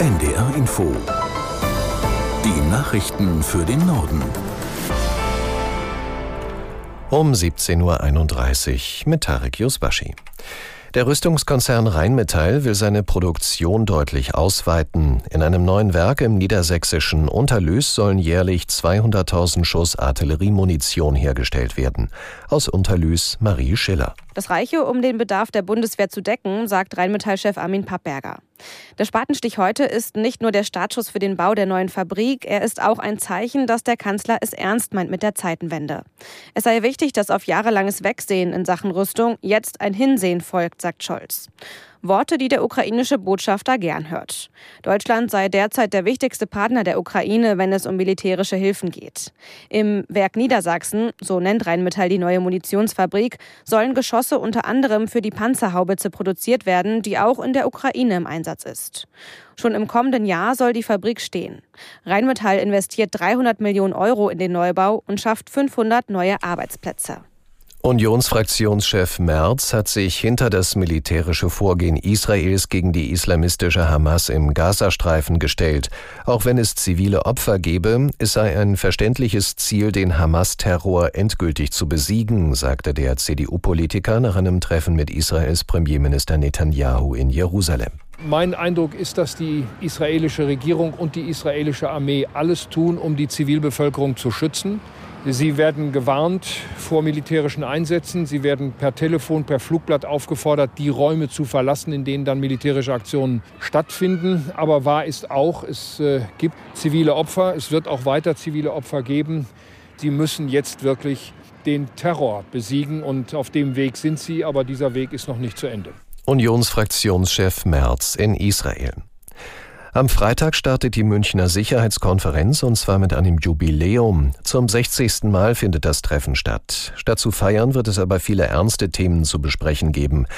NDR Info. Die Nachrichten für den Norden. Um 17.31 Uhr mit Tarek Yusbashi. Der Rüstungskonzern Rheinmetall will seine Produktion deutlich ausweiten. In einem neuen Werk im niedersächsischen Unterlüß sollen jährlich 200.000 Schuss Artilleriemunition hergestellt werden. Aus Unterlüß Marie Schiller. Das reiche, um den Bedarf der Bundeswehr zu decken, sagt Rheinmetall-Chef Armin Pappberger. Der Spatenstich heute ist nicht nur der Startschuss für den Bau der neuen Fabrik, er ist auch ein Zeichen, dass der Kanzler es ernst meint mit der Zeitenwende. Es sei wichtig, dass auf jahrelanges Wegsehen in Sachen Rüstung jetzt ein Hinsehen folgt, sagt Scholz. Worte, die der ukrainische Botschafter gern hört. Deutschland sei derzeit der wichtigste Partner der Ukraine, wenn es um militärische Hilfen geht. Im Werk Niedersachsen, so nennt Rheinmetall die neue Munitionsfabrik, sollen Geschosse unter anderem für die Panzerhaubitze produziert werden, die auch in der Ukraine im Einsatz ist. Schon im kommenden Jahr soll die Fabrik stehen. Rheinmetall investiert 300 Millionen Euro in den Neubau und schafft 500 neue Arbeitsplätze. Unionsfraktionschef Merz hat sich hinter das militärische Vorgehen Israels gegen die islamistische Hamas im Gazastreifen gestellt. Auch wenn es zivile Opfer gebe, es sei ein verständliches Ziel, den Hamas-Terror endgültig zu besiegen, sagte der CDU-Politiker nach einem Treffen mit Israels Premierminister Netanyahu in Jerusalem. Mein Eindruck ist, dass die israelische Regierung und die israelische Armee alles tun, um die Zivilbevölkerung zu schützen. Sie werden gewarnt vor militärischen Einsätzen. Sie werden per Telefon, per Flugblatt aufgefordert, die Räume zu verlassen, in denen dann militärische Aktionen stattfinden. Aber wahr ist auch, es äh, gibt zivile Opfer. Es wird auch weiter zivile Opfer geben. Sie müssen jetzt wirklich den Terror besiegen. Und auf dem Weg sind sie. Aber dieser Weg ist noch nicht zu Ende. Unionsfraktionschef Merz in Israel. Am Freitag startet die Münchner Sicherheitskonferenz und zwar mit einem Jubiläum. Zum 60. Mal findet das Treffen statt. Statt zu feiern wird es aber viele ernste Themen zu besprechen geben.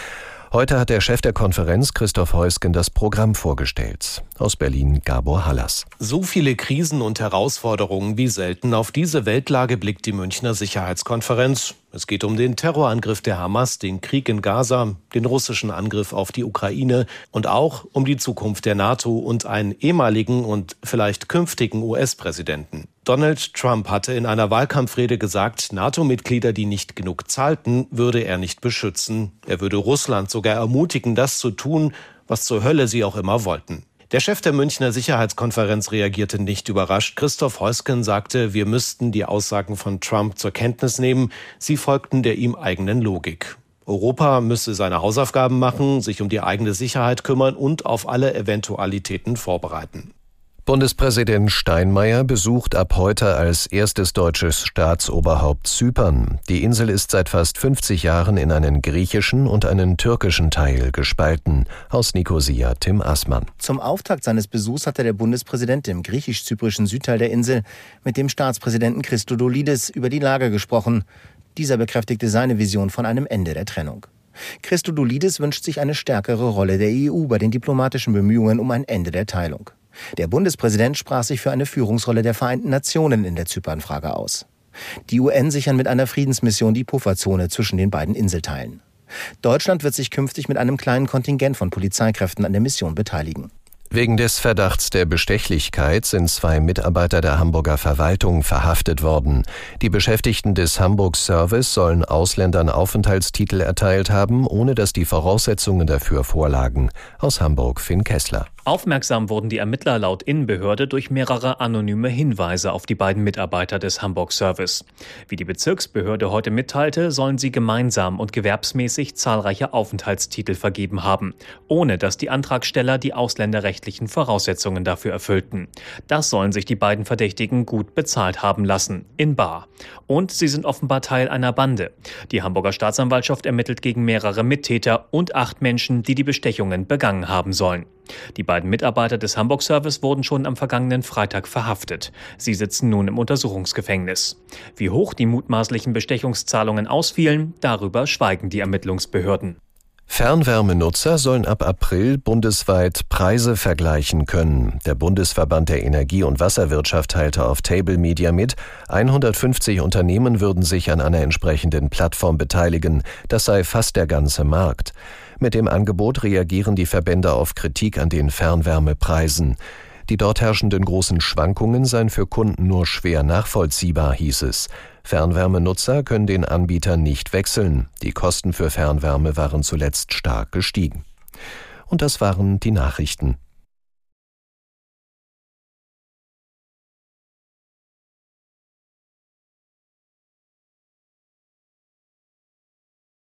Heute hat der Chef der Konferenz, Christoph Heusgen, das Programm vorgestellt. Aus Berlin Gabor Hallas. So viele Krisen und Herausforderungen wie selten. Auf diese Weltlage blickt die Münchner Sicherheitskonferenz. Es geht um den Terrorangriff der Hamas, den Krieg in Gaza, den russischen Angriff auf die Ukraine und auch um die Zukunft der NATO und einen ehemaligen und vielleicht künftigen US-Präsidenten. Donald Trump hatte in einer Wahlkampfrede gesagt, NATO-Mitglieder, die nicht genug zahlten, würde er nicht beschützen. Er würde Russland sogar ermutigen, das zu tun, was zur Hölle sie auch immer wollten. Der Chef der Münchner Sicherheitskonferenz reagierte nicht überrascht. Christoph Heusken sagte, wir müssten die Aussagen von Trump zur Kenntnis nehmen. Sie folgten der ihm eigenen Logik. Europa müsse seine Hausaufgaben machen, sich um die eigene Sicherheit kümmern und auf alle Eventualitäten vorbereiten. Bundespräsident Steinmeier besucht ab heute als erstes deutsches Staatsoberhaupt Zypern. Die Insel ist seit fast 50 Jahren in einen griechischen und einen türkischen Teil gespalten. Aus Nikosia Tim Assmann. Zum Auftakt seines Besuchs hatte der Bundespräsident im griechisch-zyprischen Südteil der Insel mit dem Staatspräsidenten Christodoulidis über die Lage gesprochen. Dieser bekräftigte seine Vision von einem Ende der Trennung. Christodoulidis wünscht sich eine stärkere Rolle der EU bei den diplomatischen Bemühungen um ein Ende der Teilung. Der Bundespräsident sprach sich für eine Führungsrolle der Vereinten Nationen in der Zypernfrage aus. Die UN sichern mit einer Friedensmission die Pufferzone zwischen den beiden Inselteilen. Deutschland wird sich künftig mit einem kleinen Kontingent von Polizeikräften an der Mission beteiligen. Wegen des Verdachts der Bestechlichkeit sind zwei Mitarbeiter der Hamburger Verwaltung verhaftet worden. Die Beschäftigten des Hamburg Service sollen Ausländern Aufenthaltstitel erteilt haben, ohne dass die Voraussetzungen dafür vorlagen. Aus Hamburg Finn Kessler. Aufmerksam wurden die Ermittler laut Innenbehörde durch mehrere anonyme Hinweise auf die beiden Mitarbeiter des Hamburg Service. Wie die Bezirksbehörde heute mitteilte, sollen sie gemeinsam und gewerbsmäßig zahlreiche Aufenthaltstitel vergeben haben, ohne dass die Antragsteller die ausländerrechtlichen Voraussetzungen dafür erfüllten. Das sollen sich die beiden Verdächtigen gut bezahlt haben lassen, in Bar. Und sie sind offenbar Teil einer Bande. Die Hamburger Staatsanwaltschaft ermittelt gegen mehrere Mittäter und acht Menschen, die die Bestechungen begangen haben sollen. Die beiden Mitarbeiter des Hamburg Service wurden schon am vergangenen Freitag verhaftet. Sie sitzen nun im Untersuchungsgefängnis. Wie hoch die mutmaßlichen Bestechungszahlungen ausfielen, darüber schweigen die Ermittlungsbehörden. Fernwärmenutzer sollen ab April bundesweit Preise vergleichen können. Der Bundesverband der Energie- und Wasserwirtschaft teilte auf Table Media mit, 150 Unternehmen würden sich an einer entsprechenden Plattform beteiligen. Das sei fast der ganze Markt. Mit dem Angebot reagieren die Verbände auf Kritik an den Fernwärmepreisen. Die dort herrschenden großen Schwankungen seien für Kunden nur schwer nachvollziehbar, hieß es. Fernwärmenutzer können den Anbieter nicht wechseln. Die Kosten für Fernwärme waren zuletzt stark gestiegen. Und das waren die Nachrichten.